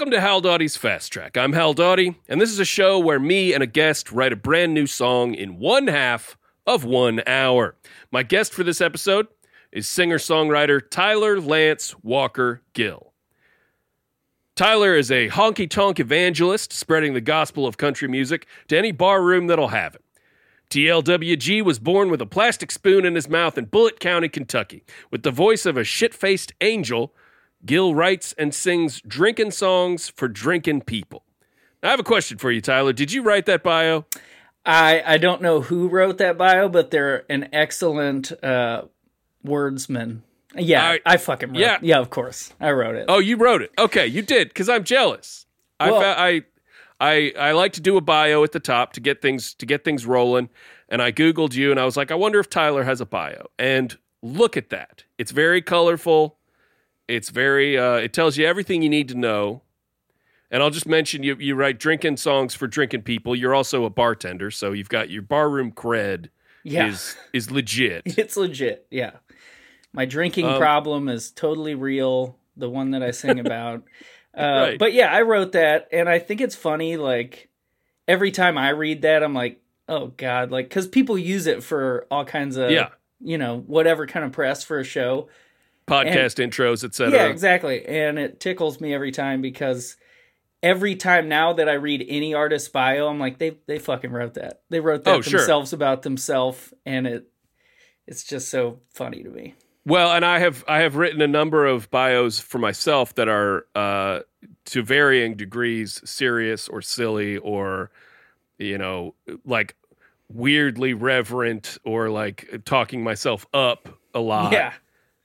Welcome to Howell Dawdy's Fast Track. I'm Hal Dottie, and this is a show where me and a guest write a brand new song in one half of one hour. My guest for this episode is singer songwriter Tyler Lance Walker Gill. Tyler is a honky tonk evangelist spreading the gospel of country music to any bar room that'll have it. TLWG was born with a plastic spoon in his mouth in Bullitt County, Kentucky. With the voice of a shit faced angel, Gill writes and sings drinking songs for drinking people. Now, I have a question for you, Tyler. Did you write that bio? I I don't know who wrote that bio, but they're an excellent uh, wordsman. Yeah, I- I, fucking wrote. yeah. Yeah, of course, I wrote it. Oh, you wrote it. Okay, you did because I'm jealous. I, Well- fa- I I I like to do a bio at the top to get things to get things rolling. And I googled you, and I was like, I wonder if Tyler has a bio. And look at that. It's very colorful. It's very. Uh, it tells you everything you need to know. And I'll just mention you. You write drinking songs for drinking people. You're also a bartender, so you've got your barroom cred yeah, is is legit. it's legit. Yeah, my drinking Um, problem is totally real. The one that I sing about. uh, Right. But yeah, I wrote that, and I think it's funny. Like every time I read that, I'm like, oh god, like because people use it for all kinds of Yeah. you know whatever kind of press for a show. Podcast intros, etc. Yeah, exactly. And it tickles me every time because every time now that I read any artist's bio, I'm like, they they fucking wrote that. They wrote that Oh, sure. themselves about themselves, and it it's just so funny to me. Well, and I have I have written a number of bios for myself that are uh, to varying degrees serious or silly or you know like weirdly reverent or like talking myself up a lot. yeah.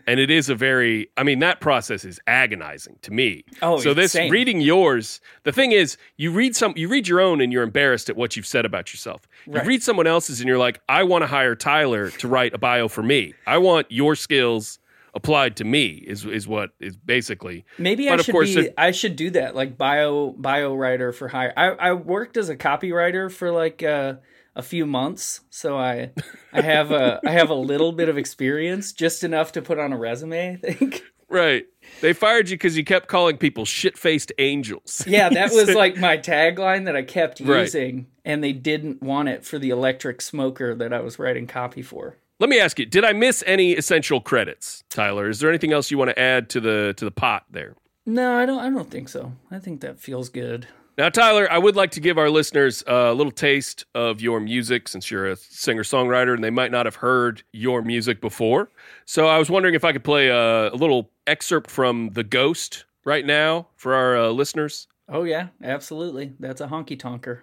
And it is a very I mean that process is agonizing to me. Oh, so this reading yours, the thing is you read some you read your own and you're embarrassed at what you've said about yourself. Right. You read someone else's and you're like, I want to hire Tyler to write a bio for me. I want your skills applied to me is is what is basically Maybe But I of should course be. it- I should do that, like bio bio writer for hire. I I worked as a copywriter for like uh, a few months, so I I have a I have a little bit of experience, just enough to put on a resume. I think. right. They fired you because you kept calling people shit faced angels. Yeah, that was like my tagline that I kept Right. using, and they didn't want it for the electric smoker that I was writing copy for. Let me ask you, did I miss any essential credits, Tyler? Is there anything else you want to add to the to the pot there? No, I don't. I don't think so. I think that feels good. Now, Tyler, I would like to give our listeners a little taste of your music since you're a singer songwriter and they might not have heard your music before. So I was wondering if I could play a, a little excerpt from The Ghost right now for our uh, listeners. Oh yeah, absolutely. That's a honky tonker.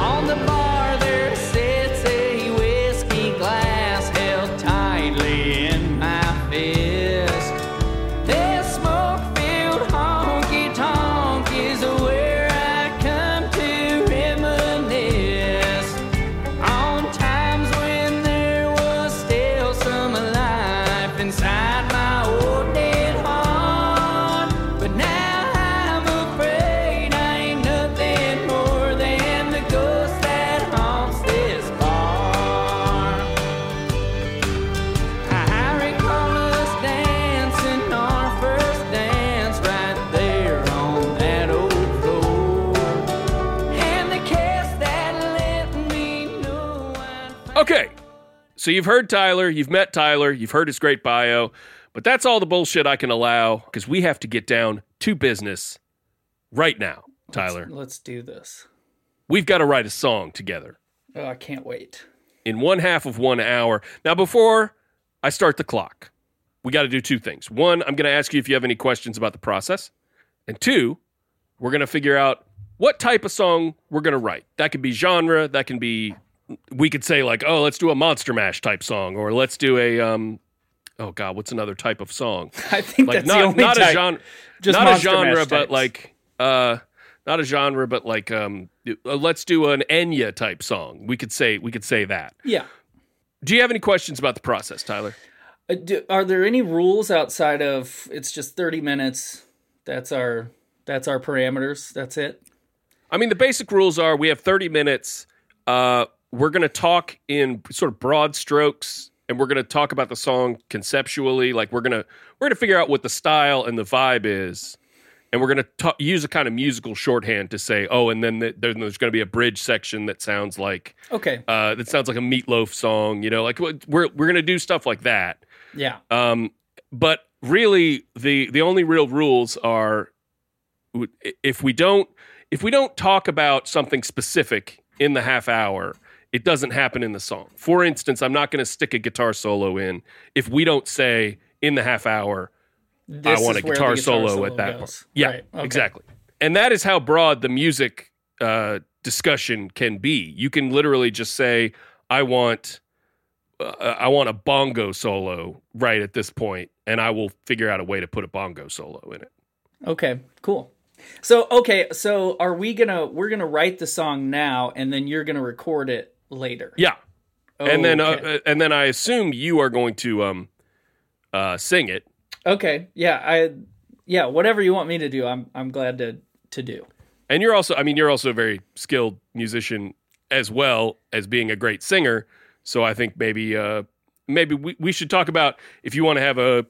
On So you've heard Tyler, you've met Tyler, you've heard his great bio, but that's all the bullshit I can allow because we have to get down to business right now, Tyler. Let's do this. We've got to write a song together. Oh, I can't wait. in one half of one hour. Now, before I start the clock, we got to do two things. One, I'm going to ask you if you have any questions about the process. And two, we're going to figure out what type of song we're going to write. That could be genre, that can be, we could say, like, oh, let's do a Monster Mash type song, or let's do a, um, oh God, what's another type of song? I think Like, that's not, the only not type. a genre, just not a genre, but types. like, uh, not a genre, but like, um, uh, let's do an Enya type song. We could say, we could say that. yeah. Do you have any questions about the process, Tyler? Uh, do, are there any rules outside of it's just 30 minutes? That's our that's our parameters. That's it. I mean, the basic rules are we have 30 minutes. Uh, we're going to talk in sort of broad strokes and we're going to talk about the song conceptually. Like we're going to, we're going to figure out what the style and the vibe is. and we're going to use a kind of musical shorthand to say, oh, and then the, there, there's going to be a bridge section that sounds like Okay. uh, that sounds like a Meatloaf song. You know, like we're we're going to do stuff like that. Yeah. Um, but really, the the only real rules are if we don't if we don't talk about something specific in the half hour, it doesn't happen in the song. For instance, I'm not going to stick a guitar solo in if we don't say in the half hour This I want a the guitar, solo, at that goes. part. Yeah, Right, okay. exactly. And that is how broad the music uh, discussion can be. You can literally just say, "I want, uh, I want a bongo solo right at this and I will figure out a way to put a bongo solo in it. Okay, cool. So okay, so are we gonna we're gonna write the song now and then you're gonna record it later? Yeah, and then, uh, and then I assume you are going to um, uh, sing it. Okay, yeah, I yeah, whatever you want me to do, I'm I'm glad to to do. And you're also, I mean, you're also a very skilled musician as well as being a great singer. So I think maybe, uh, maybe we, we should talk about if you want to have a,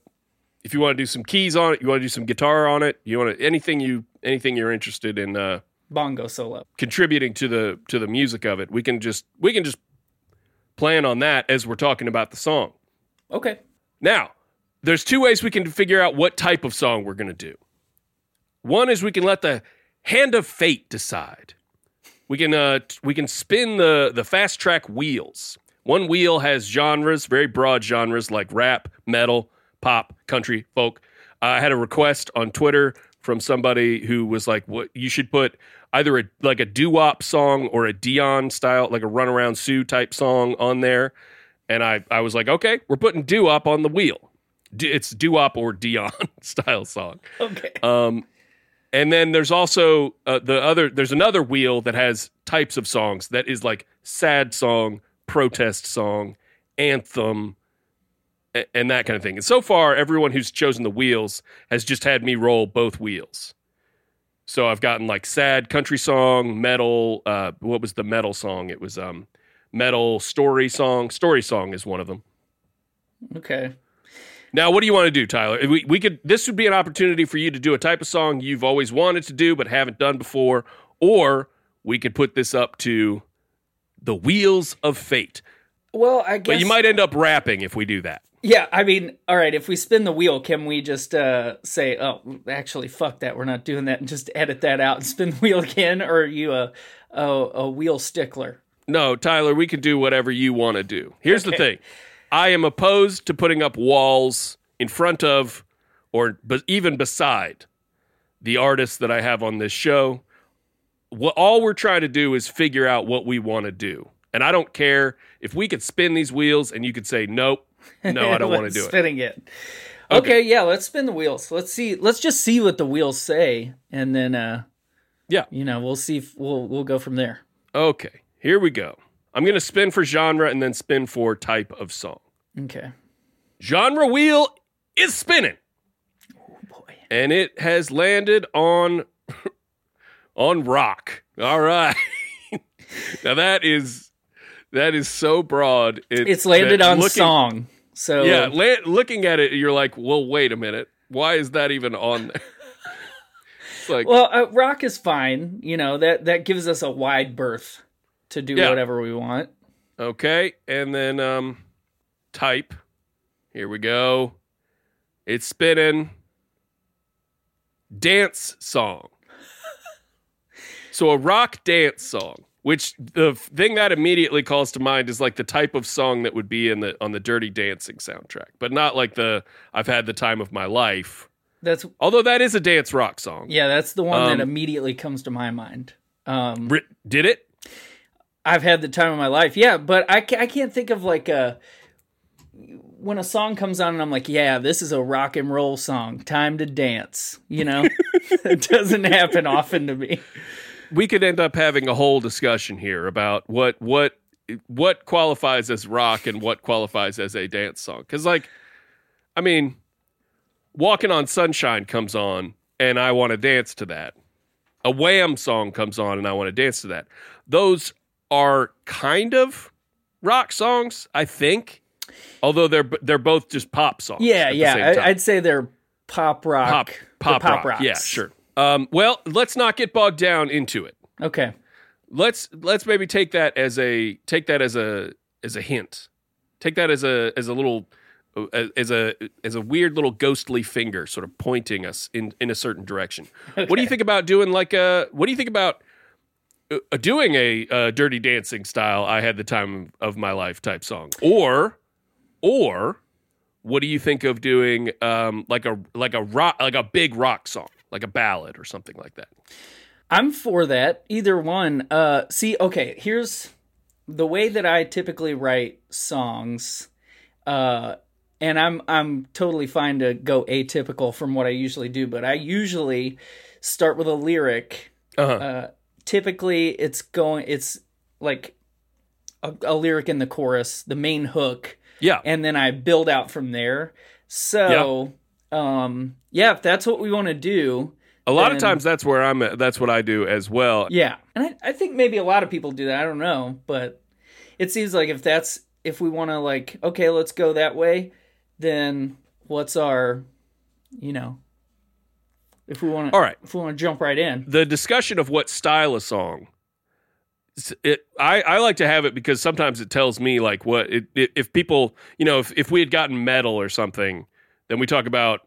if you want to do some keys on it, you want to do some guitar on it, you want to anything you anything you're interested in uh, Bongo solo. contributing to the to the music of it, we can just we can just plan on that as we're talking about the song. Okay. Now, there's two ways we can figure out what type of song we're going to do. One is we can let the hand of fate decide. We can uh, we can spin the the fast track wheels. One wheel has genres, very broad genres like rap, metal, pop, country, folk. I had a request on Twitter from somebody who was like, "What you should put either a like a doo wop song or a Dion style, like a Runaround Sue type song on there." And I I was like, "Okay, we're putting doo wop on the wheel. D- It's doo wop or Dion style song." Okay. Um, and then there's also uh, the other. There's another wheel that has types of songs that is like sad song, protest song, anthem, and that kind of thing. And so far, everyone who's chosen the wheels has just had me roll both wheels. So I've gotten like sad country song, metal. Uh, what was the metal song? It was um, metal story song. Story song is one of them. Okay. Now, what do you want to do, Tyler? We, we could. This would be an opportunity for you to do a type of song you've always wanted to do but haven't done before, or we could put this up to the wheels of fate. Well, I guess But you might end up rapping if we do that. Yeah, I mean, all right, if we spin the wheel, can we just uh say, "Oh, actually fuck that. We're not doing that." and just edit that out and spin the wheel again or are you a a, a wheel stickler? No, Tyler, we can do whatever you want to do. Here's the thing: I am opposed to putting up walls in front of, or but even beside, the artists that I have on this show. What all we're trying to do is figure out what we want to do, and I don't care if we could spin these wheels and you could say nope, no, I don't want to do it. Spinning it. Okay. yeah, let's spin the wheels. Let's see. Let's just see what the wheels say, and then, uh, Yeah. you know, we'll see. If, we'll we'll go from there. Okay, here we go. I'm going to spin for genre and then spin for type of song. Okay. Genre wheel is spinning. Oh boy. and it has landed on on rock. All right. now that is that is so broad. It- It's landed on looking- song. So Yeah, la- looking at it, you're like, well, wait a minute. Why is that even on there? it's like, Well, uh, rock is fine. You know that that gives us a wide berth to do Yeah. whatever we want. okay, and then um, type. Here we go. It's spinning. Dance song. so a rock dance song, which the thing that immediately calls to mind is like the type of song that would be in the on the Dirty Dancing soundtrack, but not like the I've had the time of my life. That's Although that is a dance rock song. yeah, that's the one Um, that immediately comes to my mind. Um, Did it? I've had the time of my life. Yeah, but I, I can't think of like a when a song comes on and I'm like, yeah, this is a rock and roll song. Time to dance. You know, it doesn't happen often to me. We could end up having a whole discussion here about what what what qualifies as rock and what qualifies as a dance song. Because, like, I mean, "Walking on Sunshine" comes on, and I want to dance to that. A Wham song comes on, and I want to dance to that. Those are kind of rock songs, I think. Although they're they're both just pop songs. Yeah, yeah. I'd say they're pop rock. pop pop, pop rock. rocks. Yeah, sure. Um, well, let's not get bogged down into it. Okay. Let's let's maybe take that as a take that as a as a hint. Take that as a as a little uh, as a as a weird little ghostly finger sort of pointing us in in a certain direction. What do you think about doing like a what do you think about uh, doing a uh, dirty dancing style I had the time of my life type song or or what do you think of doing um, like a like a rock like a big rock song like a ballad or something like that I'm for that. Either one. Uh see, okay, here's the way that I typically write songs. Uh and I'm I'm totally fine to go atypical from what I usually do, but I usually start with a lyric. uh-huh Uh typically it's going it's like a, a lyric in the chorus, the main hook, yeah and then I build out from there. So, um yeah, if that's what we want to do, a lot of times that's where I'm at that's what I do as well Yeah, and I, I think maybe a lot of people do that. I don't know, but it seems like if that's if we want to like, okay, let's go that way, then what's our, you know, if we want to, All right. if we want to jump right in, the discussion of what style a song it I, I like to have it because sometimes it tells me like what it, it, if people you know if, if we had gotten metal or something then we talk about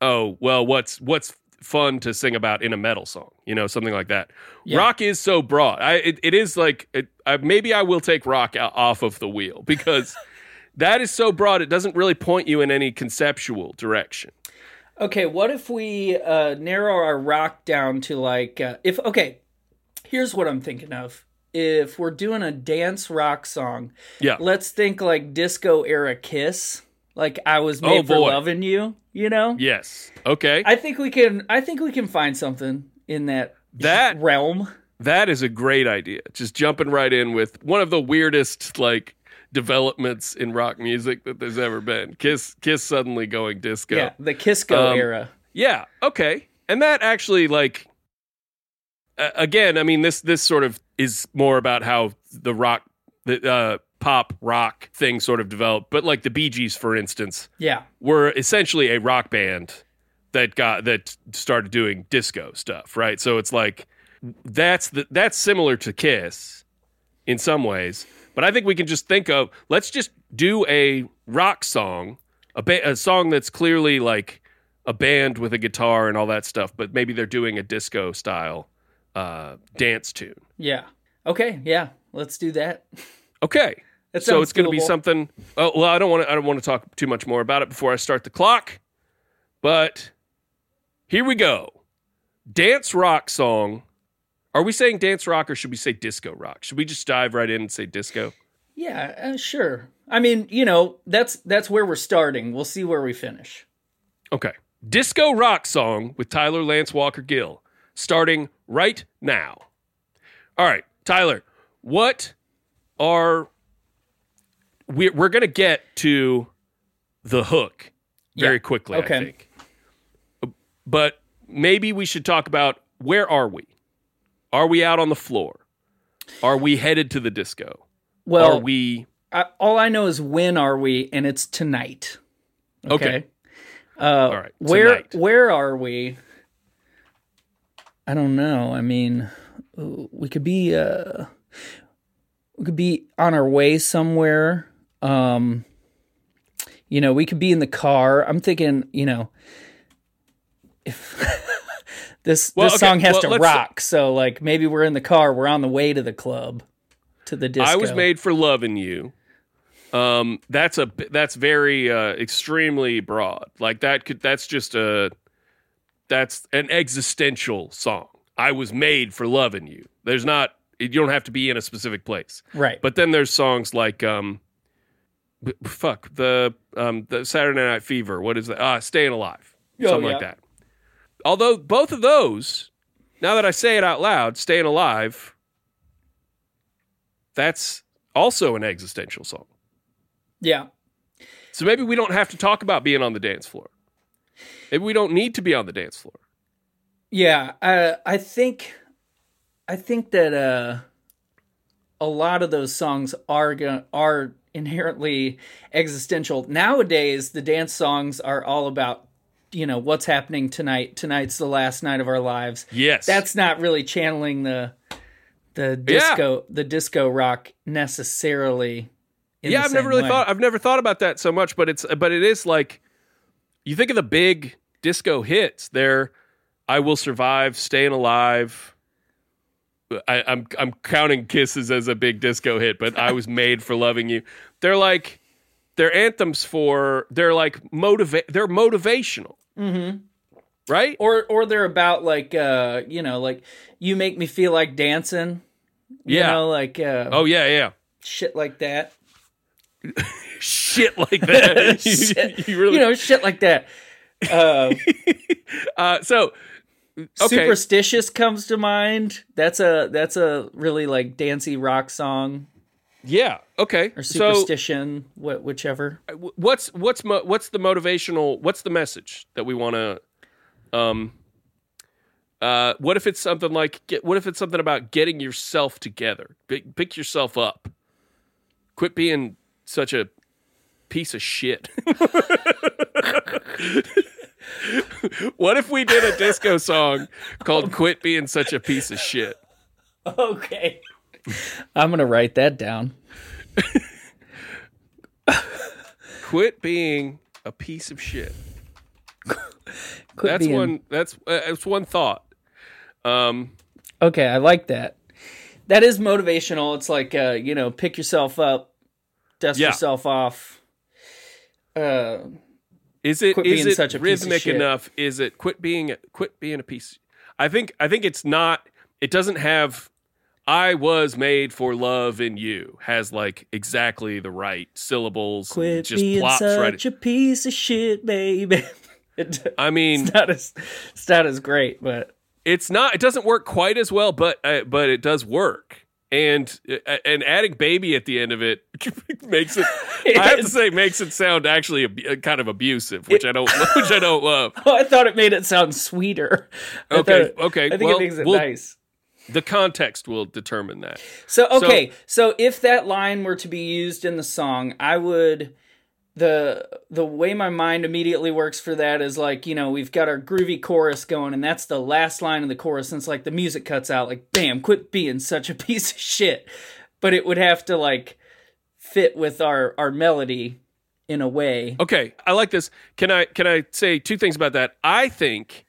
oh well what's what's fun to sing about in a metal song you know something like that. Yeah. rock is so broad. I, it, it is like it, I, maybe i will take rock off of the wheel because that is so broad it doesn't really point you in any conceptual direction. Okay, what if we uh, narrow our rock down to like uh, if okay, here's what I'm thinking of. If we're doing a dance rock song, yeah. let's think like disco era Kiss, like I was Oh, made for boy. loving you. You know, yes okay I think we can. I think we can find something in that that realm. That is a great idea. Just jumping right in with one of the weirdest like developments in rock music that there's ever been. Kiss Kiss suddenly going disco. Yeah, the Kisco Um, era. Yeah, okay. And that actually like uh, again, I mean this this sort of is more about how the rock the uh pop rock thing sort of developed. But like the Bee Gees for instance, Yeah, were essentially a rock band that got that started doing disco stuff, right? So it's like that's the that's similar to Kiss in some ways, but I think we can just think of let's just do a rock song, a, ba- a song that's clearly like a band with a guitar and all that stuff, but maybe they're doing a disco style uh, dance tune. yeah. Okay, yeah. Let's do that. Okay. That so it's going to be something. Oh, well, I don't want to. I don't want to talk too much more about it before I start the clock. But here we go. Dance rock song. Are we saying dance rock or should we say disco rock? Should we just dive right in and say disco? Yeah, uh, sure. I mean, you know, that's that's where we're starting. We'll see where we finish. Okay. Disco rock song with Tyler Lance Walker Gill starting right now. All right, Tyler, what are we we're going to get to the hook very Yeah, quickly, okay. I think. But maybe we should talk about where are we? Are we out on the floor? Are we headed to the disco? Well, are we I, all I know is when are we, and it's tonight. Okay. Uh, All right, Where tonight. where are we? I don't know. I mean, we could be uh, we could be on our way somewhere. Um, you know, we could be in the car. I'm thinking, you know, if this Well, this okay, song has well, to rock, so like maybe we're in the car, we're on the way to the club, to the disco. I was made for loving you. Um, that's a that's very uh, extremely broad. Like that could that's just a that's an existential song. I was made for loving you. There's not you don't have to be in a specific place. right, But then there's songs like um, fuck the um the Saturday Night Fever. What is that? Ah, Staying Alive. Oh, Something yeah. like that. Although both of those, now that I say it out loud, Staying Alive. That's also an existential song. yeah, So maybe we don't have to talk about being on the dance floor. Maybe we don't need to be on the dance floor. Yeah, uh, I think I think that uh, a lot of those songs are go- are inherently existential. Nowadays, the dance songs are all about you know what's happening tonight. Tonight's the last night of our lives. Yes. That's not really channeling the the Yeah. disco the disco rock necessarily. in yeah, I've never really way. thought I've never thought about that so much, but it's but it is like you think of the big disco hits. They're I will survive, staying alive. I, I'm I'm counting kisses as a big disco hit, but I was made for loving you. They're like they're anthems for they're like motivate they're motivational. Mm-hmm. Right? or or they're about like uh you know like you make me feel like dancing. You Yeah. know, like uh, Oh yeah, yeah. shit like that. Shit like that. Shit. you, you really You know, shit like that. Uh, uh, so okay. Superstitious comes to mind. That's a that's a really like dancey rock song Yeah. Okay. or So superstition, wh- whichever. what's what's mo- what's the motivational what's the message that we want to um uh what if it's something like get what if it's something about getting yourself together pick, pick yourself up quit being such a piece of shit what if we did a disco song called quit being such a piece of shit Okay. I'm gonna write that down. quit being a piece of shit Quit that's being- one that's uh, that's one thought um Okay, I like that. That is motivational. It's like uh, you know, pick yourself up, dust Yeah. yourself off. Uh, Is it Quit is being it such a rhythmic enough? Is it quit being quit being a piece? I think I think it's not. It doesn't have. I was made for love in you has like exactly the right syllables. quit just being plops such right. a piece of shit, baby. it, I mean, it's not as it's not as great, but it's not. It doesn't work quite as well, but uh, but it does work. And uh, and adding baby at the end of it makes it. I have to say, makes it sound actually ab- uh, kind of abusive, which I don't which I don't love. oh, I thought it made it sound sweeter. I Okay, thought it- okay, I think well, it makes it we'll- nice. The context will determine that. So okay, so, if that line were to be used in the song, I would the the way my mind immediately works for that is like, you know, we've got our groovy chorus going and that's the last line of the chorus and it's like the music cuts out like bam, quit being such a piece of shit. But it would have to like fit with our our melody in a way. Okay, I like this. Can I can I say two things about that? I think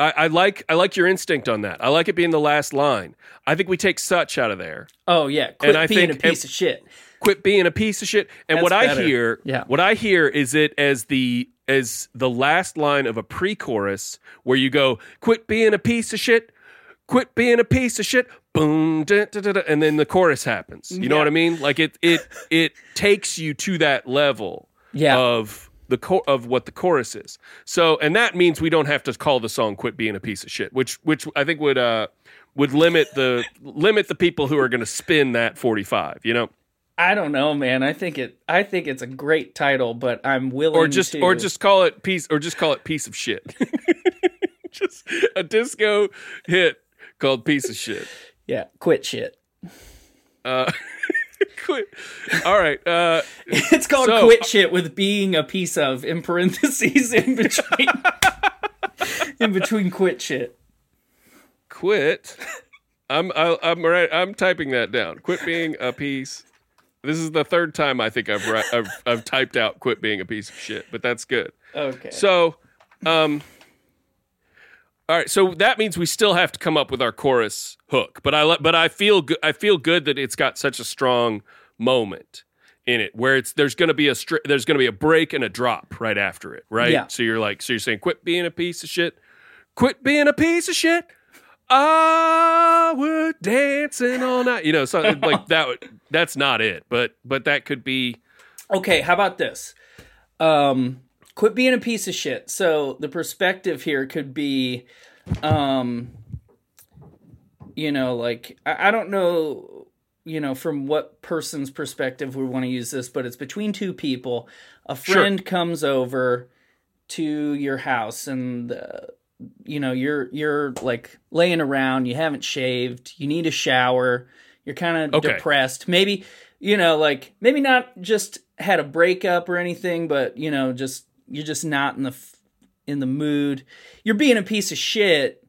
I, I like I like your instinct on that. I like it being the last line. I think we take such out of there. Oh yeah, quit I being think- a piece of shit. Quit being a piece of shit. And That's what I better. hear, Yeah. what I hear is it as the as the last line of a pre-chorus where you go, "Quit being a piece of shit." Quit being a piece of shit. Boom, da, da, da, and then the chorus happens. You know what I mean? Like it, it, it takes you to that level. Yeah. of the co- of what the chorus is. So, and that means we don't have to call the song "Quit Being a Piece of Shit," which which I think would uh would limit the limit the people who are going to spin that forty five. You know, I don't know, man. I think it I think it's a great title, but I'm willing or just to or just call it piece or just call it piece of shit. just a disco hit called "Piece of Shit." yeah, quit shit. Uh, quit. All right. Uh, It's called So- quit shit with being a piece of in parentheses in between in between quit shit. quit. I'm I, I'm right. I'm typing that down. Quit being a piece. This is the third time I think I've ri- I've, I've typed out "quit being a piece of shit," but that's good. Okay. So, um, all right. So that means we still have to come up with our chorus hook. But I but I feel good. I feel good that it's got such a strong moment in it where it's there's going to be a str- there's going to be a break and a drop right after it. Right. Yeah. So you're like so you're saying quit being a piece of shit. Quit being a piece of shit. Ah, we're dancing all night. You know, so like that. would- That's not it, but but that could be. Okay, how about this? Um quit being a piece of shit. So the perspective here could be um you know, like I, I don't know you know from what person's perspective we want to use this, but it's between two people. A Sure. friend comes over to your house and uh, you know you're you're like laying around you haven't shaved you need a shower you're kind of Okay. depressed maybe you know like maybe not just had a breakup or anything but you know just you're just not in the in the mood. You're being a piece of shit.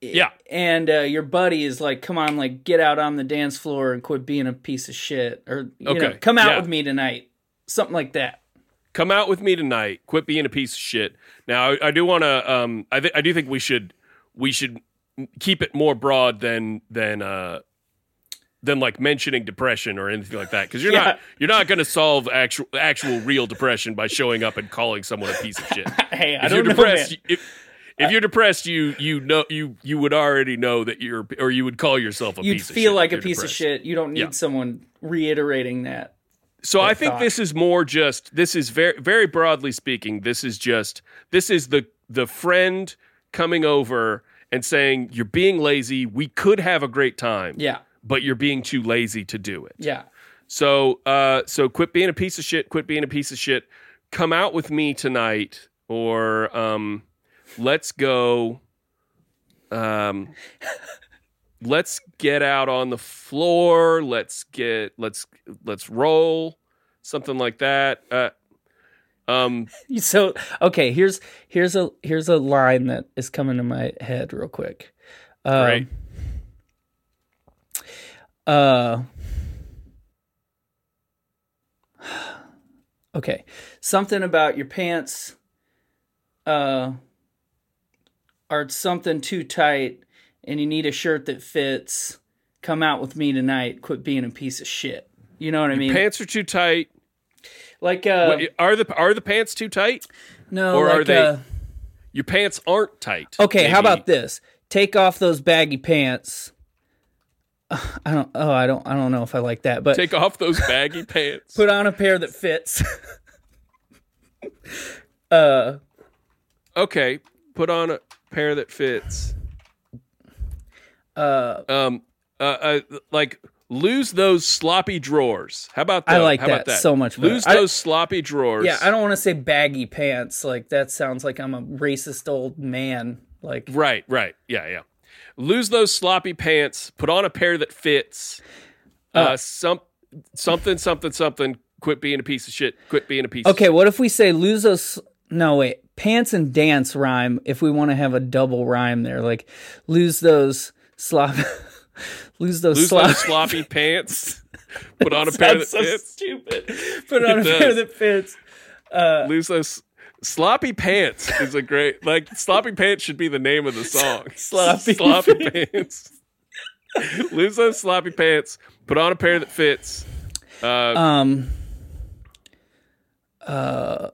Yeah. And uh, your buddy is like, "Come on, like get out on the dance floor and quit being a piece of shit," or you know, Okay, "Come out yeah. with me tonight," something like that. Come out with me tonight. Quit being a piece of shit. Now, I, I do want to. Um, I th- I do think we should we should keep it more broad than than uh than like mentioning depression or anything like that because you're Yeah. not you're not going to solve actual actual real depression by showing up and calling someone a piece of shit. Hey, I if you're don't know, depressed, man. if if you're depressed, you you know you you would already know that you're or you would call yourself a You'd piece of feel shit like a you're piece of shit. You don't need Yeah. someone reiterating that. So I think thought. this is more just this is very very broadly speaking this is just this is the the friend coming over and saying you're being lazy we could have a great time Yeah, but you're being too lazy to do it. yeah. So uh so quit being a piece of shit quit being a piece of shit come out with me tonight or um let's go um let's get out on the floor let's get let's let's roll something like that uh um So okay, here's here's a here's a line that is coming to my head real quick. Um, right Uh. Okay, something about your pants. Uh. Are something too tight, and you need a shirt that fits. Come out with me tonight. Quit being a piece of shit. You know what I mean? pants are too tight like uh, What- are the are the pants too tight no, or like, are they- uh, your pants aren't tight Okay, how about this? Take off those baggy pants. I don't. Oh, I don't. I don't know if I like that. But take off those baggy pants put on a pair that fits. uh, okay put on a pair that fits uh, um uh, uh like lose those sloppy drawers how about that I like how about that that so much better. lose I- those sloppy drawers yeah. I don't want to say baggy pants. Like that sounds like I'm a racist old man. Like right right yeah yeah lose those sloppy pants put on a pair that fits uh, some something something something quit being a piece of shit quit being a piece of okay, what if we say lose those? No wait, pants and dance rhyme. If we want to have a double rhyme there, like lose those slop. lose those lose slop. those sloppy pants put on a pair that Sounds so fits stupid. Put on It a pair that fits. lose those sloppy pants is a great like sloppy pants should be the name of the song Sloppy sloppy pants lose those sloppy pants put on a pair that fits uh, Um. uh,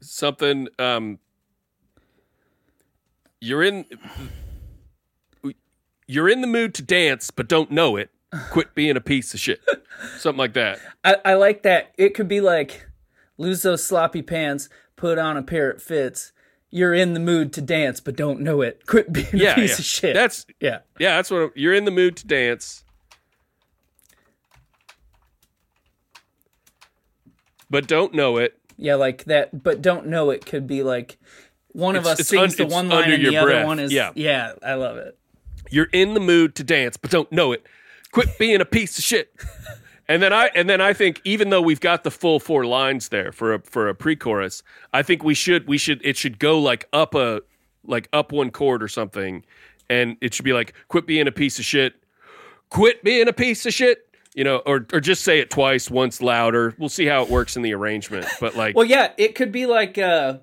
something um you're in you're in the mood to dance but don't know it quit being a piece of shit something like that I, I like that. It could be like, lose those sloppy pants, put on a pair that fits. You're in the mood to dance, but don't know it. Quit being yeah, a piece yeah. of shit. that's yeah. yeah that's what you're in the mood to dance but don't know it Yeah, like that, but don't know it could be like one of It's- us it's sings un- the one line and the other breath. one is Yeah. yeah. I love it. You're in the mood to dance but don't know it. Quit being a piece of shit. And then i and then i think even though we've got the full four lines there for a for a pre-chorus i think we should we should it should go like up a like up one chord or something. And it should be like quit being a piece of shit. Quit being a piece of shit. You know or or just say it twice once louder. We'll see how it works in the arrangement but like Well, yeah, it could be like, uh,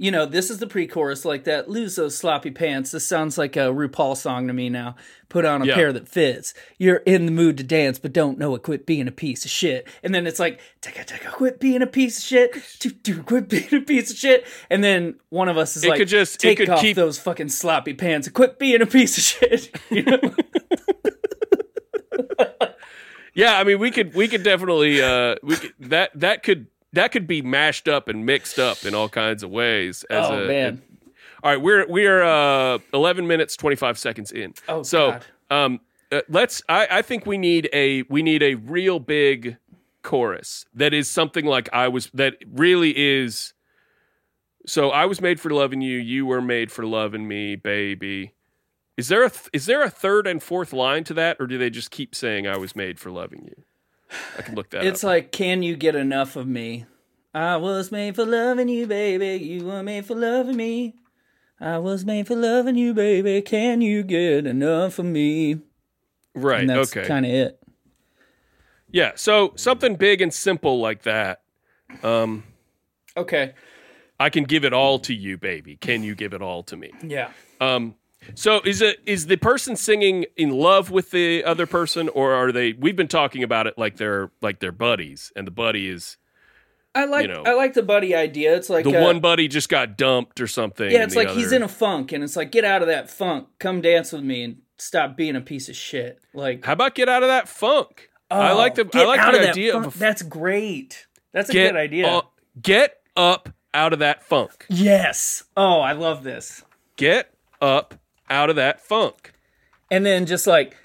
you know, this is the pre-chorus, like that. Lose those sloppy pants. This sounds like a RuPaul song to me now. Put on a Yeah. pair that fits. You're in the mood to dance, but don't know it. Quit being a piece of shit. And then it's like, take a take a quit being a piece of shit. Do do quit being a piece of shit. And then one of us is It like, could just- take could off keep- those fucking sloppy pants and quit being a piece of shit. You know? Yeah, I mean, we could we could definitely uh, we could, that that could that could be mashed up and mixed up in all kinds of ways. As oh a, man. all right, we're we're uh, eleven minutes twenty five seconds in. Oh, so God. um, uh, let's. I, I think we need a we need a real big chorus that is something like I was that really is. So I was made for loving you. You were made for loving me, baby. Is there a th- is there a third and fourth line to that, or do they just keep saying I was made for loving you? I can look that It's up. like, can you get enough of me? I was made for loving you, baby. You were made for loving me. I was made for loving you, baby. Can you get enough of me? Right. And that's okay. kind of it. yeah. So something big and simple like that. Um, Okay. I can give it all to you, baby. Can you give it all to me? Yeah. Um, so is it is the person singing in love with the other person, or are they? We've been talking about it like they're like they're buddies, and the buddy is I like know. I like the buddy idea. It's like the uh, one buddy just got dumped or something. Yeah, it's like he's in a funk, and it's like get out of that funk. Come dance with me and stop being a piece of shit. Like How about get out of that funk? I oh, like the I like the idea of That's great. That's a get good idea. get up out of that funk. yes. Oh, I love this. Get up out of that funk. And then just like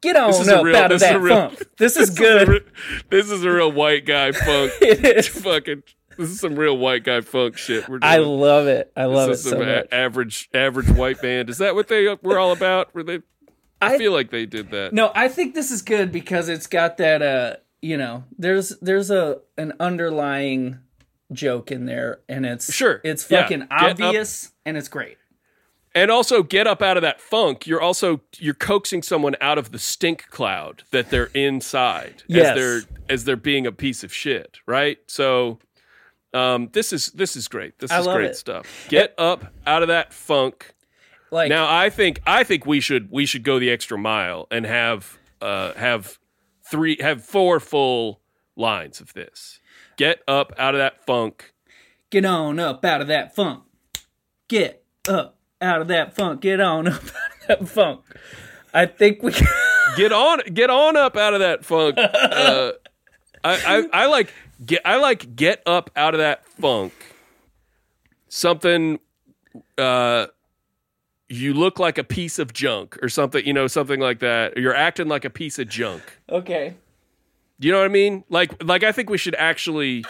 get on is up real- out of this is a that real- funk. This is This is good. re- This is a real white guy funk. It is. Fucking. This is some real white guy funk shit. We're doing. I love it. I love it this is so some a- average average white band. Is that what they were all about? Were they? I I- feel like they did that. No, I think this is good because it's got that uh you know, there's there's a an underlying joke in there and it's Sure. it's Yeah. fucking up- obvious and it's great. And also get up out of that funk. You're also you're coaxing someone out of the stink cloud that they're inside Yes. as they're as they're being a piece of shit, right? So um this is this is great. This I is great it. stuff. Get up out of that funk. Like Now I think I think we should we should go the extra mile and have uh have three have four full lines of this. Get up out of that funk. get on up out of that funk. Get up out of that funk. Get on up out of that funk. I think we Get on get on up out of that funk. Uh, I, I I like get I like get up out of that funk. Something uh you look like a piece of junk or something, you know, something like that. You're acting like a piece of junk. Okay. Do you know what I mean? Like, like I think we should actually,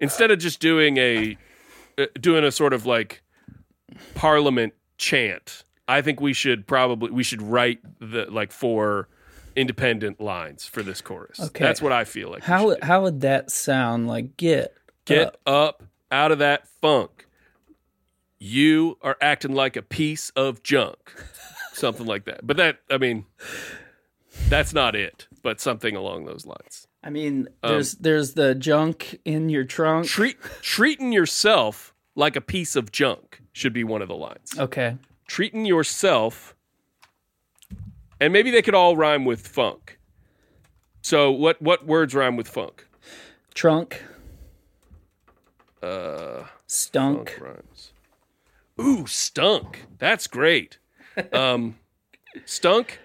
instead of just doing a, uh, doing a sort of like parliament chant, I think we should probably we should write the like four independent lines for this chorus. Okay. That's what I feel like. How how would that sound like get get up. up out of that funk? You are acting like a piece of junk, something like that. But that, I mean, that's not it. But something along those lines. I mean, Um, there's there's the junk in your trunk. treat treating yourself like a piece of junk should be one of the lines. Okay. Treating yourself, and maybe they could all rhyme with funk. So what what words rhyme with funk? Trunk. Uh, Stunk. funk rhymes. Ooh, stunk. That's great. Um, stunk.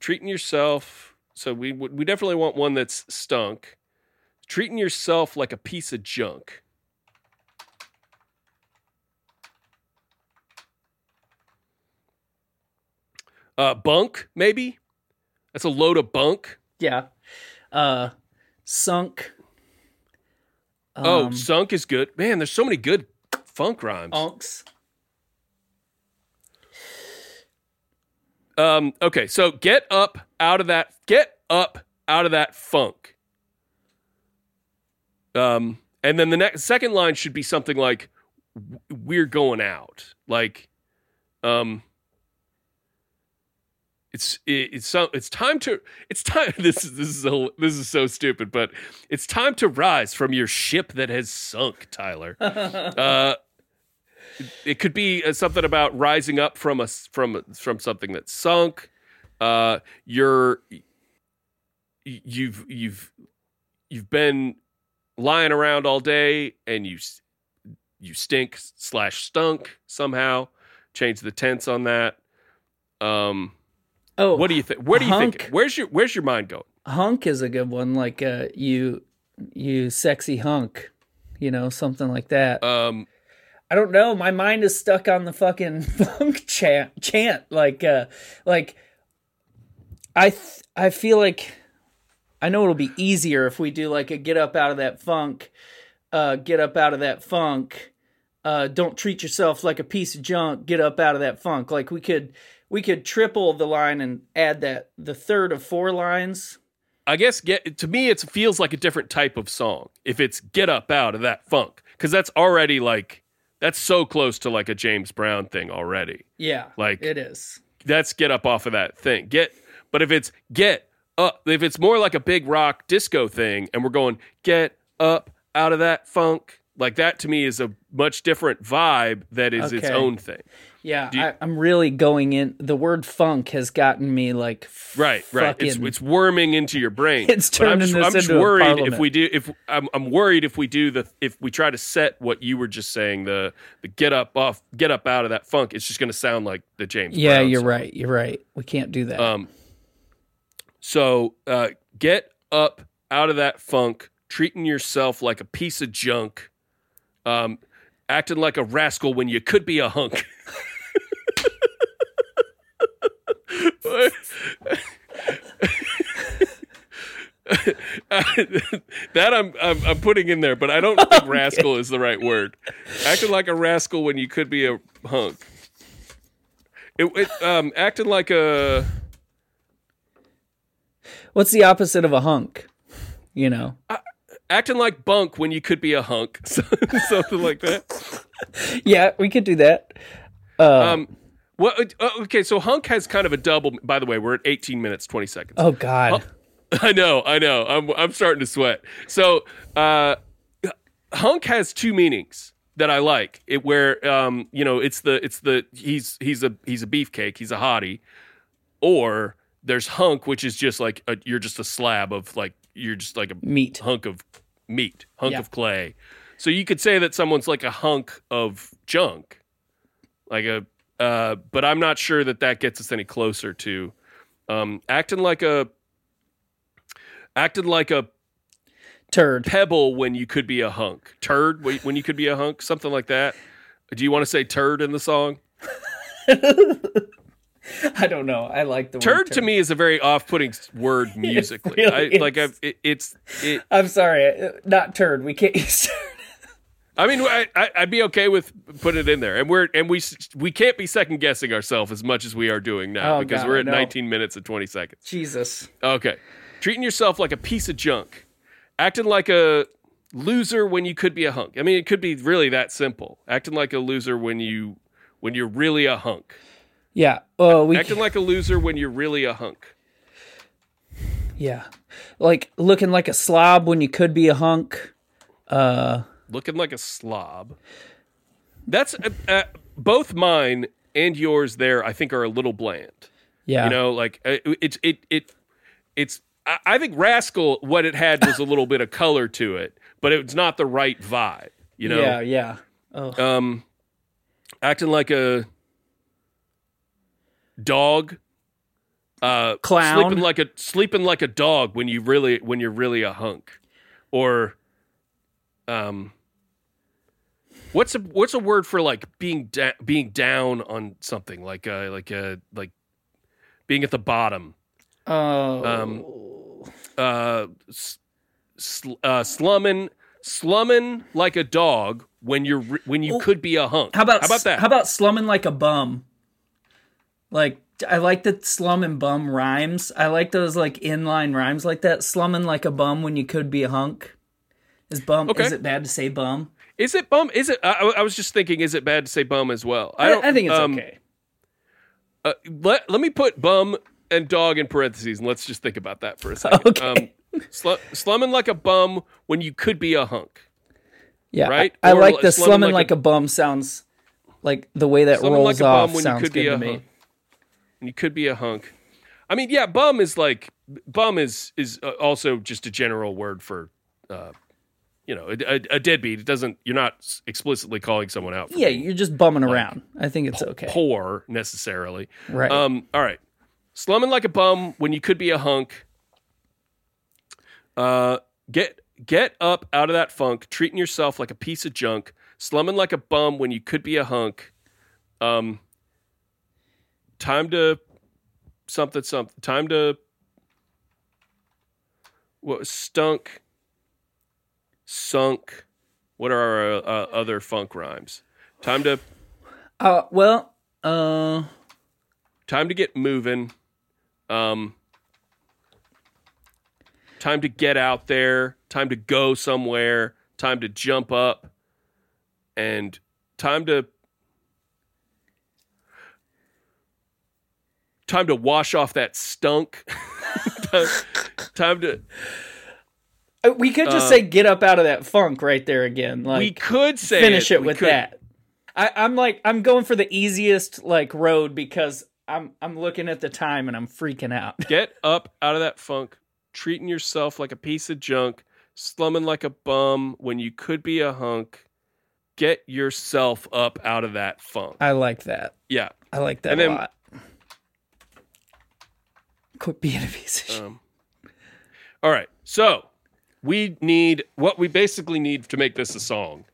Treating yourself. So we we definitely want one that's stunk. Treating yourself like a piece of junk. Uh, bunk, maybe. That's a load of bunk. Yeah. Uh sunk. oh, Um, sunk is good. Man, there's so many good funk rhymes. unks. Um, okay, so get up out of that. Get up out of that funk. Um, and then the next second line should be something like, "We're going out." Like, um, it's it, it's so it's time to it's time. This is this is so this is so stupid, but it's time to rise from your ship that has sunk, Tyler. uh, it could be uh, something about rising up from a s- from from something that's sunk. Uh, you're you've you've you've been lying around all day and you you stink slash stunk somehow. Change the tense on that. Um, Oh, what do you think? Where do you think? Where's your Where's your mind going? hunk is a good one. Like uh, you, you sexy hunk. You know, something like that. Um, I don't know. My mind is stuck on the fucking funk chant. Chant like, uh, like. I th- I feel like I know it'll be easier if we do like a get up out of that funk, uh, get up out of that funk. Uh, don't treat yourself like a piece of junk. Get up out of that funk. Like we could we could triple the line and add that the third of four lines. I guess get to me it feels like a different type of song. If it's get up out of that funk cuz that's already like that's so close to like a James Brown thing already. Yeah, Like- it is. That's get up off of that thing. Get but if it's get up if it's more like a big rock disco thing and we're going get up out of that funk like that to me is a much different vibe that is its own thing. Yeah, you- I, I'm really going in. The word funk has gotten me like Right, right. It's it's worming into your brain. It's But I'm turning just, this I'm just into worried if we do if I'm I'm worried if we do the if we try to set what you were just saying the the get up off get up out of that funk. It's just going to sound like the James. Yeah, Brown you're song. right. You're right. We can't do that. Um, so uh, get up out of that funk, treating yourself like a piece of junk, um, acting like a rascal when you could be a hunk. that I'm, I'm I'm putting in there, but I don't think rascal is the right word. Acting like a rascal when you could be a hunk. It, it um acting like a What's the opposite of a hunk? You know. acting like bunk when you could be a hunk, something like that. Yeah, we could do that. Uh, Um, well, uh, okay, so hunk has kind of a double. By the way, we're at 18 minutes 20 seconds. oh God. I know, I know. I'm I'm starting to sweat. So, uh, hunk has two meanings that I like. It where um, you know, it's the it's the he's he's a he's a beefcake, he's a hottie, or there's hunk, which is just like a, you're just a slab of like you're just like a Meat. hunk of meat, hunk Yeah. of clay. So you could say that someone's like a hunk of junk, like a. Uh, but I'm not sure that that gets us any closer to um, acting like a acting like a Turd. pebble when you could be a hunk, turd when you could be a hunk, something like that. Do you want to say turd in the song? I don't know. I like the Turd word to me is a very off-putting word musically. really I, like I've, it, it's. It, I'm sorry. Not turd. We can't use turd. I mean, I, I'd be okay with putting it in there, and we're and we we can't be second guessing ourselves as much as we are doing now Oh, because God, we're at know. 19 minutes and 20 seconds. Jesus. Okay, treating yourself like a piece of junk, acting like a loser when you could be a hunk. I mean, it could be really that simple. Acting like a loser when you when you're really a hunk. Yeah. We. Acting like a loser when you're really a hunk. yeah. Like looking like a slob when you could be a hunk. Uh. Looking like a slob. That's uh, uh, both mine and yours. There, I think, are a little bland. Yeah. You know, like uh, it's it it it's. I, I think rascal. What it had was a little bit of color to it, but it's not the right vibe. You know, Yeah. Yeah. Oh. um, acting like a dog. Uh, Clown. sleeping like a sleeping like a dog when you really when you're really a hunk, or um, what's a what's a word for like being da- being down on something like uh like uh like being at the bottom Oh. um, uh, sl- uh slumming slumming like a dog when you're re- when you could be a hunk. how about how about that? How about slumming like a bum? Like I like that slum and bum rhymes. I like those like inline rhymes like that. Slumming like a bum when you could be a hunk. Is bum? Okay. Is it bad to say bum? Is it bum? Is it? I, I was just thinking, is it bad to say bum as well? I, don't. I think it's um, okay. Uh, let Let me put bum and dog in parentheses, and let's just think about that for a second. Okay. Um, slu- slumming like a bum when you could be a hunk. Yeah, right? I, I like the slumming slumming like like, a- a, bum sounds like the way that rolls like a bum off sounds could good be to me. hunk. And you could be a hunk. I mean, yeah, bum is like bum is is uh, also just a general word for, uh, you know, a, a, a deadbeat. It doesn't. You're not explicitly calling someone out. For Yeah, you're just bumming around. I think it's okay. poor necessarily. Right. Um. All right. Slumming like a bum when you could be a hunk. Uh. Get get up out of that funk. Treating yourself like a piece of junk. Slumming like a bum when you could be a hunk. Um. Time to something something. Time to what stunk. Sunk. What are our uh, other funk rhymes? Time to Uh, well, uh, time to get moving. Um, time to get out there, time to go somewhere, time to jump up, and time to time to wash off that stunk. time, time to We could just say get up out of that funk right there again. Like we could say finish it We with could- that. I, I'm like I'm going for the easiest like road because I'm I'm looking at the time and I'm freaking out. Get up out of that funk, treating yourself like a piece of junk, slumming like a bum when you could be a hunk. Get yourself up out of that funk. I like that. Yeah. I like that And a then- lot. Quit being a piece of shit. Um, all right. So we need what we basically need to make this a song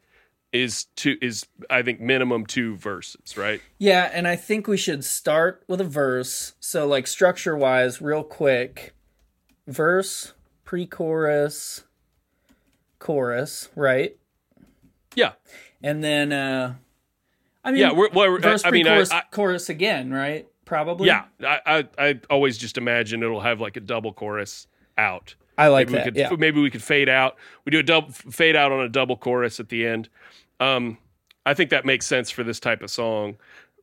is to is I think minimum two verses, right? Yeah, and I think we should start with a verse. So, like structure wise, real quick verse, pre chorus, chorus, right? Yeah. And then, uh, I mean, Yeah. We're, well, verse, I mean, I, pre-chorus, I, chorus again, right? Probably. yeah. I, I I always just imagine it'll have like a double chorus out. I like maybe that. we could yeah. maybe we could fade out. We do a double fade out on a double chorus at the end. Um, I think that makes sense for this type of song,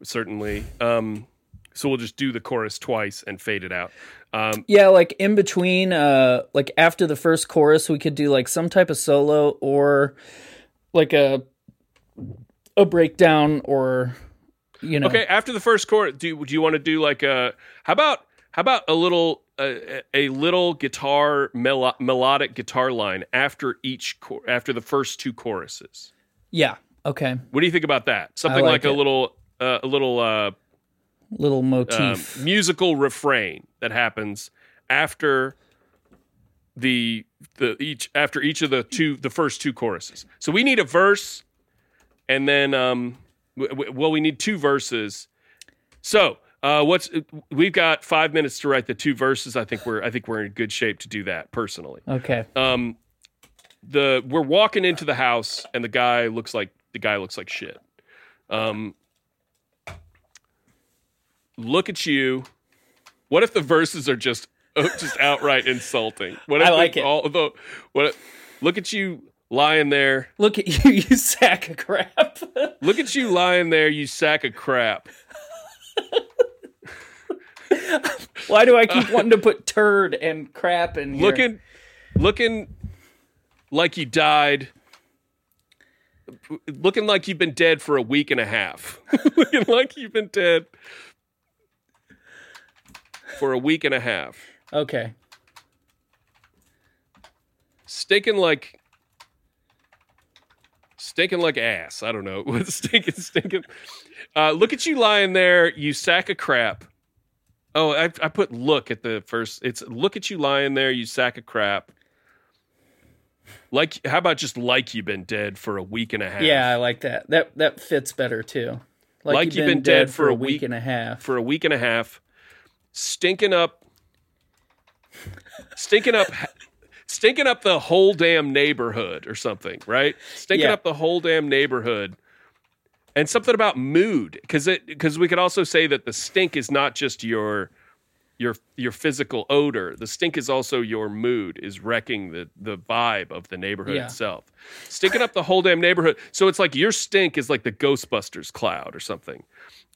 certainly. Um, so we'll just do the chorus twice and fade it out. Um, Yeah, like in between, uh, like after the first chorus, we could do like some type of solo or like a a breakdown or you know. okay, after the first chorus, do do you want to do like a how about how about a little a, a little guitar melo- melodic guitar line after each chor- after the first two choruses? Yeah. Okay. What do you think about that? Something like like, a little uh, a little uh, Little um, motif. musical refrain that happens after the the each after each of the two the first two choruses. So we need a verse, and then um, w- w- well we need two verses. So uh, what's we've got five minutes to write the two verses. I think we're I think we're in good shape to do that personally. okay. Um, the we're walking into the house and the guy looks like the guy looks like shit. Um, look at you. What if the verses are just just outright insulting? What if I like it. All the what? Look at you lying there. Look at you, you sack of crap. Look at you lying there, you sack of crap. Why do I keep wanting to put turd and crap in here? Looking, looking like you died. Looking like you've been dead for a week and a half. looking like you've been dead for a week and a half. Okay. Stinking like stinking like ass. I don't know. Stinking stinking? Uh, look at you lying there, you sack of crap. Oh, I, I put look at the first. It's look at you lying there, you sack of crap. Like, how about just like you've been dead for a week and a half? Yeah, I like that. That that fits better too. Like you've been dead for a week week- and a half. for a week and a half, stinking up, stinking up, stinking up the whole damn neighborhood or something, right? Stinking Yeah. up the whole damn neighborhood, and something about mood because it because we could also say that the stink is not just your your your physical odor. The stink is also your mood is wrecking the the vibe of the neighborhood Yeah. itself. Stinking up the whole damn neighborhood. So it's like your stink is like the Ghostbusters cloud or something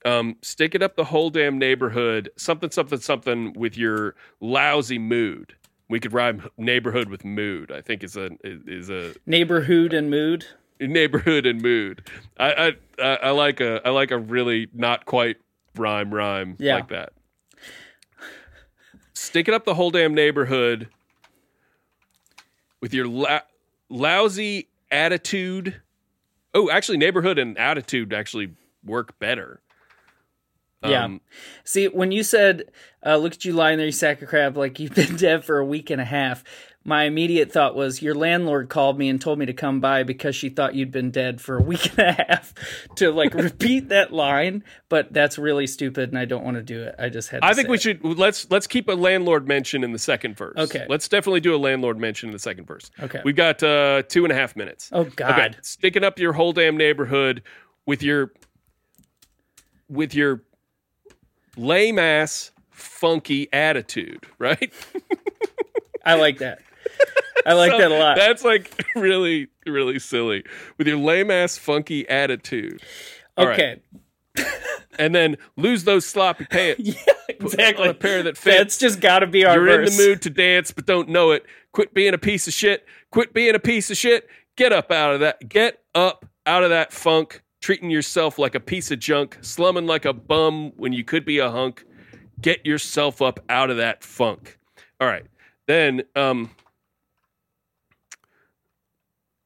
um, stinking up the whole damn neighborhood, something, something, something with your lousy mood. We could rhyme neighborhood with mood. I think is a is a Neighborhood and mood. Neighborhood and mood. I I I like a I like a really not quite rhyme rhyme Yeah. like that. Stinking up the whole damn neighborhood with your la- lousy attitude. Oh, actually, neighborhood and attitude actually work better. Yeah. Um, See, when you said, uh, "Look at you lying there, you sack of crap," like you've been dead for a week and a half, my immediate thought was your landlord called me and told me to come by because she thought you'd been dead for a week and a half. to like repeat that line, but that's really stupid, and I don't want to do it. I just had. To I think we it. should let's let's keep a landlord mention in the second verse. Okay. Let's definitely do a landlord mention in the second verse. Okay. We've got uh, two and a half minutes. Oh God. Okay. Sticking up your whole damn neighborhood with your with your lame ass funky attitude, right? I like that. I like that a lot. That's like really, really silly with your lame ass funky attitude. All right. okay. And then lose those sloppy pants. Yeah, on exactly. a pair that fits. That's just got to be our You're in the mood to dance, but don't know it. Quit being a piece of shit. Quit being a piece of shit. Get up out of that. Get up out of that funk. Treating yourself like a piece of junk. Slumming like a bum when you could be a hunk. Get yourself up out of that funk. All right. Then, um,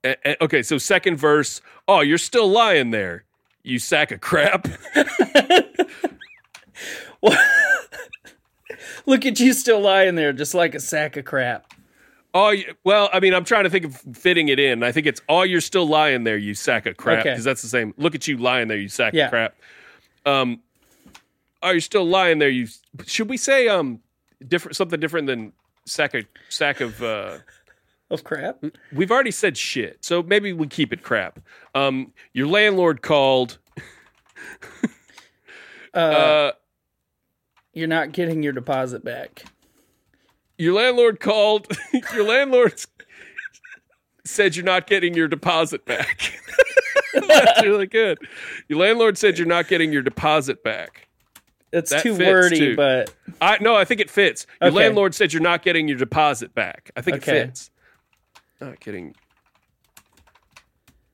okay. So second verse. Oh, you're still lying there. You sack of crap. Look at you still lying there, just like a sack of crap. Oh well, I mean, I'm trying to think of fitting it in. I think it's "Oh, you're still lying there, you sack of crap," Okay. because that's the same. Look at you lying there, you sack Yeah. of crap. Um, are you still lying there? You should we say um different something different than sack of sack of. uh Of crap. We've already said shit, so maybe we keep it crap. Um, your landlord called. Uh, Uh, you're not getting your deposit back. your landlord called. your landlord said you're not getting your deposit back. That's really good. Your landlord said you're not getting your deposit back. It's That too wordy, too. but I no, I think it fits. Your Okay. landlord said you're not getting your deposit back. I think Okay. it fits. Not getting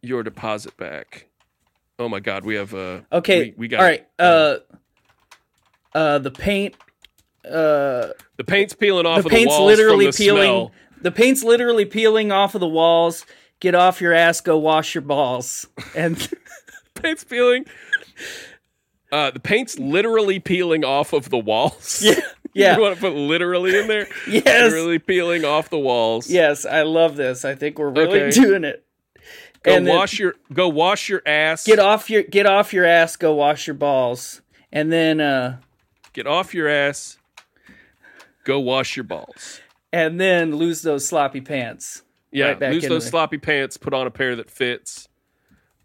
your deposit back. Oh my god, we have uh okay. we, we got all right. Uh, uh, the paint. Uh, the paint's peeling off the of the paint's walls literally the peeling. smell. The paint's literally peeling off of the walls. Get off your ass. Go wash your balls. And paint's peeling. Uh, the paint's literally peeling off of the walls. yeah, yeah. you want to put literally in there? Yes. Literally peeling off the walls. Yes, I love this. I think we're really Okay. doing it. Go and then wash your go wash your ass. get off your get off your ass. Go wash your balls. And then uh Get off your ass. Go wash your balls. and then lose those sloppy pants. Yeah, Right lose those sloppy pants. Put on a pair that fits.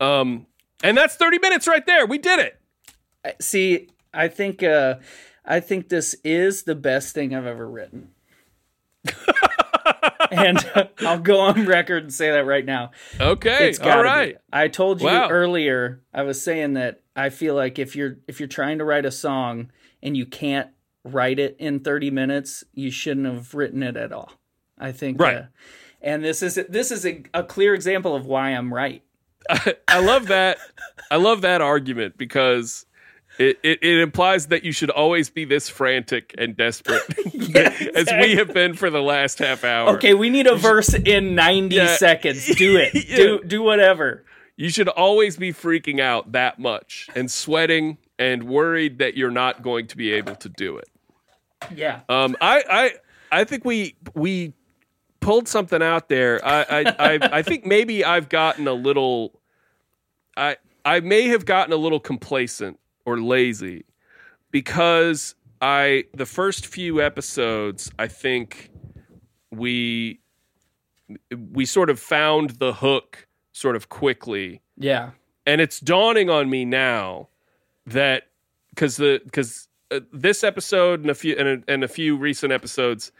Um, and that's thirty minutes right there. We did it. See, I think uh I think this is the best thing I've ever written. and uh, I'll go on record and say that right now. Okay, It's got all right. I told you Wow. earlier. I was saying that I feel like if you're if you're trying to write a song and you can't write it in 30 minutes, you shouldn't have written it at all. I think Right. uh, and this is this is a, a clear example of why I'm right. I love that. I love that argument because it, it, it implies that you should always be this frantic and desperate as we have been for the last half hour. Okay, we need a verse in 90 Yeah. seconds. Do it. Yeah. Do do whatever. You should always be freaking out that much and sweating and worried that you're not going to be able to do it. Yeah. Um, I, I, I think we we pulled something out there. I, I, I, I think maybe I've gotten a little. I, I may have gotten a little complacent or lazy because I the first few episodes I think we we sort of found the hook sort of quickly Yeah. and it's dawning on me now that because the because uh, this episode and a few and a, and a few recent episodes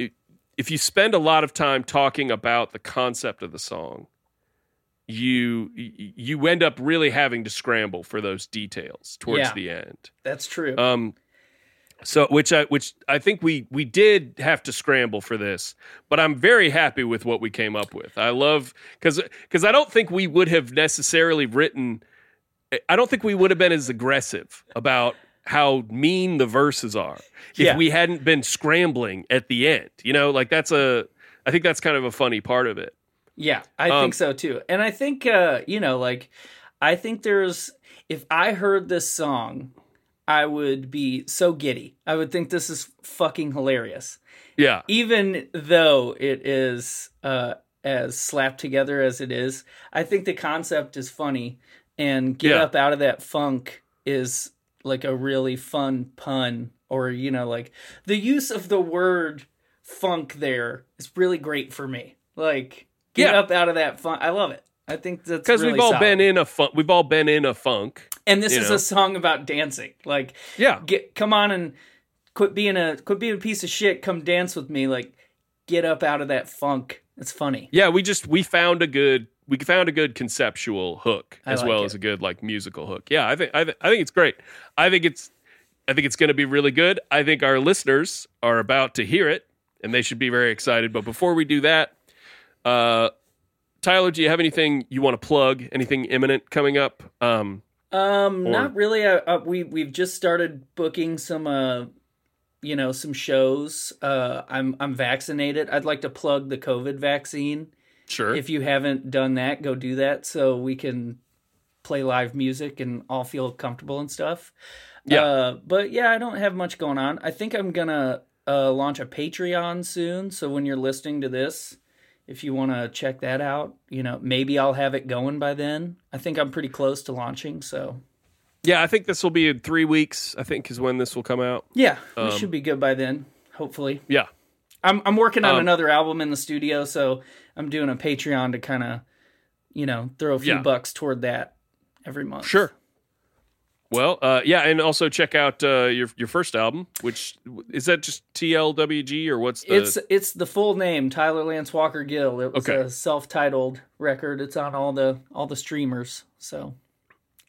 i if you spend a lot of time talking about the concept of the song you you end up really having to scramble for those details towards Yeah. the end That's true. um, so which I which I think we we did have to scramble for this, but I'm very happy with what we came up with. I love because because I don't think we would have necessarily written. I don't think we would have been as aggressive about how mean the verses are if Yeah. we hadn't been scrambling at the end. You know, like that's a. I think that's kind of a funny part of it. Yeah, I Um, think so too. And I think uh, you know, like I think there's if I heard this song, I would be so giddy. I would think this is fucking hilarious. Yeah, Even though it is uh as slapped together as it is, I think the concept is funny and get Yeah. up out of that funk is like a really fun pun or you know like the use of the word funk there is really great for me. Like get Yeah. up out of that funk. I love it. I think that's because really we've all solid. been in a funk. We've all been in a funk. and this is know. a song about dancing. Like Yeah, get come on and quit being a quit being a piece of shit. Come dance with me. Like get up out of that funk It's funny. Yeah, we just we found a good we found a good conceptual hook I as like well it. as a good like musical hook. Yeah, I think I, th- I think it's great. I think it's I think it's going to be really good. I think our listeners are about to hear it and they should be very excited. But before we do that, uh Tyler, do you have anything you want to plug? Anything imminent coming up? Um Um, Or- not really. Uh, uh, we we've just started booking some, uh, you know, some shows. Uh, I'm I'm vaccinated. I'd like to plug the COVID vaccine. sure. If you haven't done that, go do that so we can play live music and all feel comfortable and stuff. Yeah. Uh, but yeah, I don't have much going on. I think I'm gonna uh, launch a Patreon soon. So when you're listening to this, if you want to check that out, you know, maybe I'll have it going by then. I think I'm pretty close to launching. So yeah, I think this will be in 3 weeks. I think is when this will come out. yeah, Um, we should be good by then. Hopefully, Yeah. I'm I'm working on Um, another album in the studio, so I'm doing a Patreon to kind of, you know, throw a few Yeah. bucks toward that every month. Sure. Well, uh, yeah, and also check out uh, your your first album, which is that just TLWG or what's the? It's it's the full name, Tyler Lance Walker Gill. It was Okay. a self-titled record. It's on all the all the streamers, so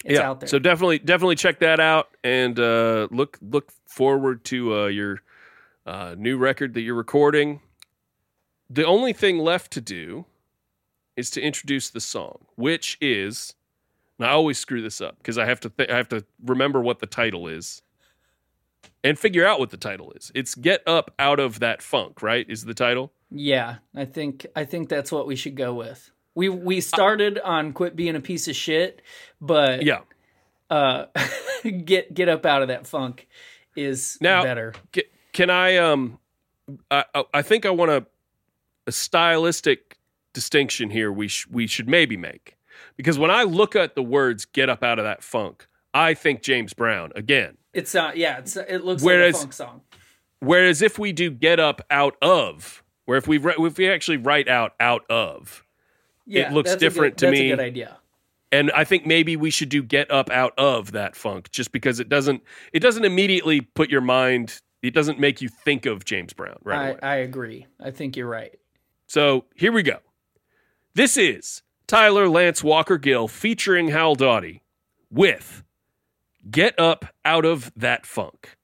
it's yeah. out there. So definitely definitely check that out and uh, look look forward to uh, your uh, new record that you're recording. The only thing left to do is to introduce the song, which is. And I always screw this up because I have to th- I have to remember what the title is and figure out what the title is. It's "Get Up Out of That Funk," right? Is the title? yeah, I think I think that's what we should go with. We we started on quit being a piece of shit, but Yeah. uh, get get up out of that funk is Now- better. Can I? Um, I I- I think I want a a stylistic distinction here. We sh- we should maybe make because when I look at the words "get up out of that funk," I think James Brown again. It's uh yeah, it's it looks Whereas- like a funk song. Whereas if we do "get up out of," where if we if we actually write out "out of," Yeah, looks different good- to that's me. a good idea. and I think maybe we should do "get up out of that funk" just because it doesn't it doesn't immediately put your mind. It doesn't make you think of James Brown right away. I, I agree. I think you're right. So here we go. This is Tyler Lance Walker Gill featuring Howell Dawdy with Get Up Out of That Funk.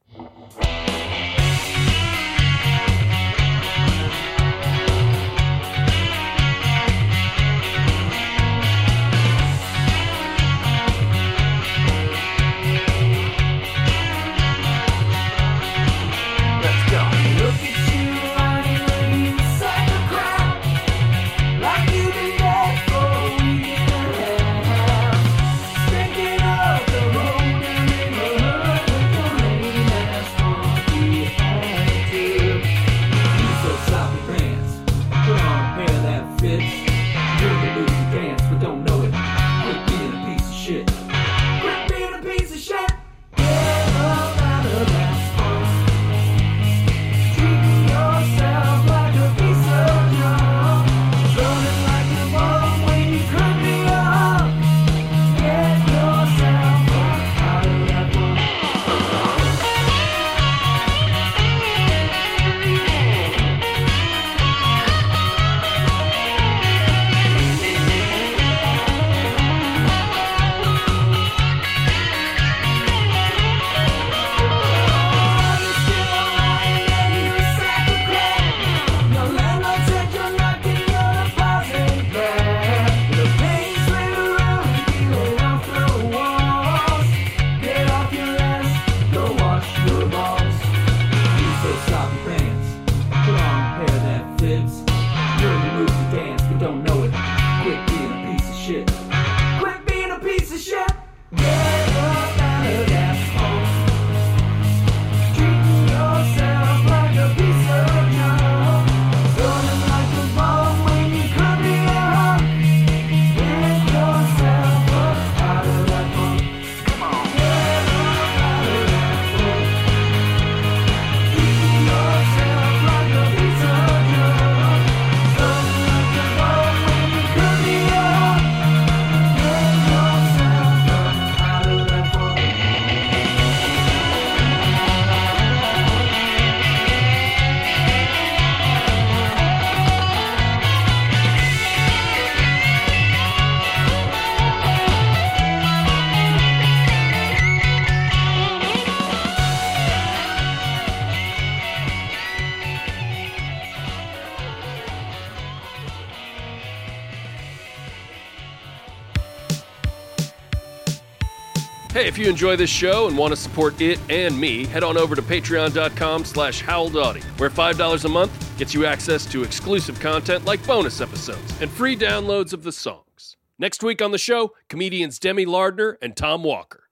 Enjoy this show and want to support it and me, head on over to patreon.com slash HowellDawdy, where $5 a month gets you access to exclusive content like bonus episodes and free downloads of the songs. Next week on the show, comedians Demi Lardner and Tom Walker.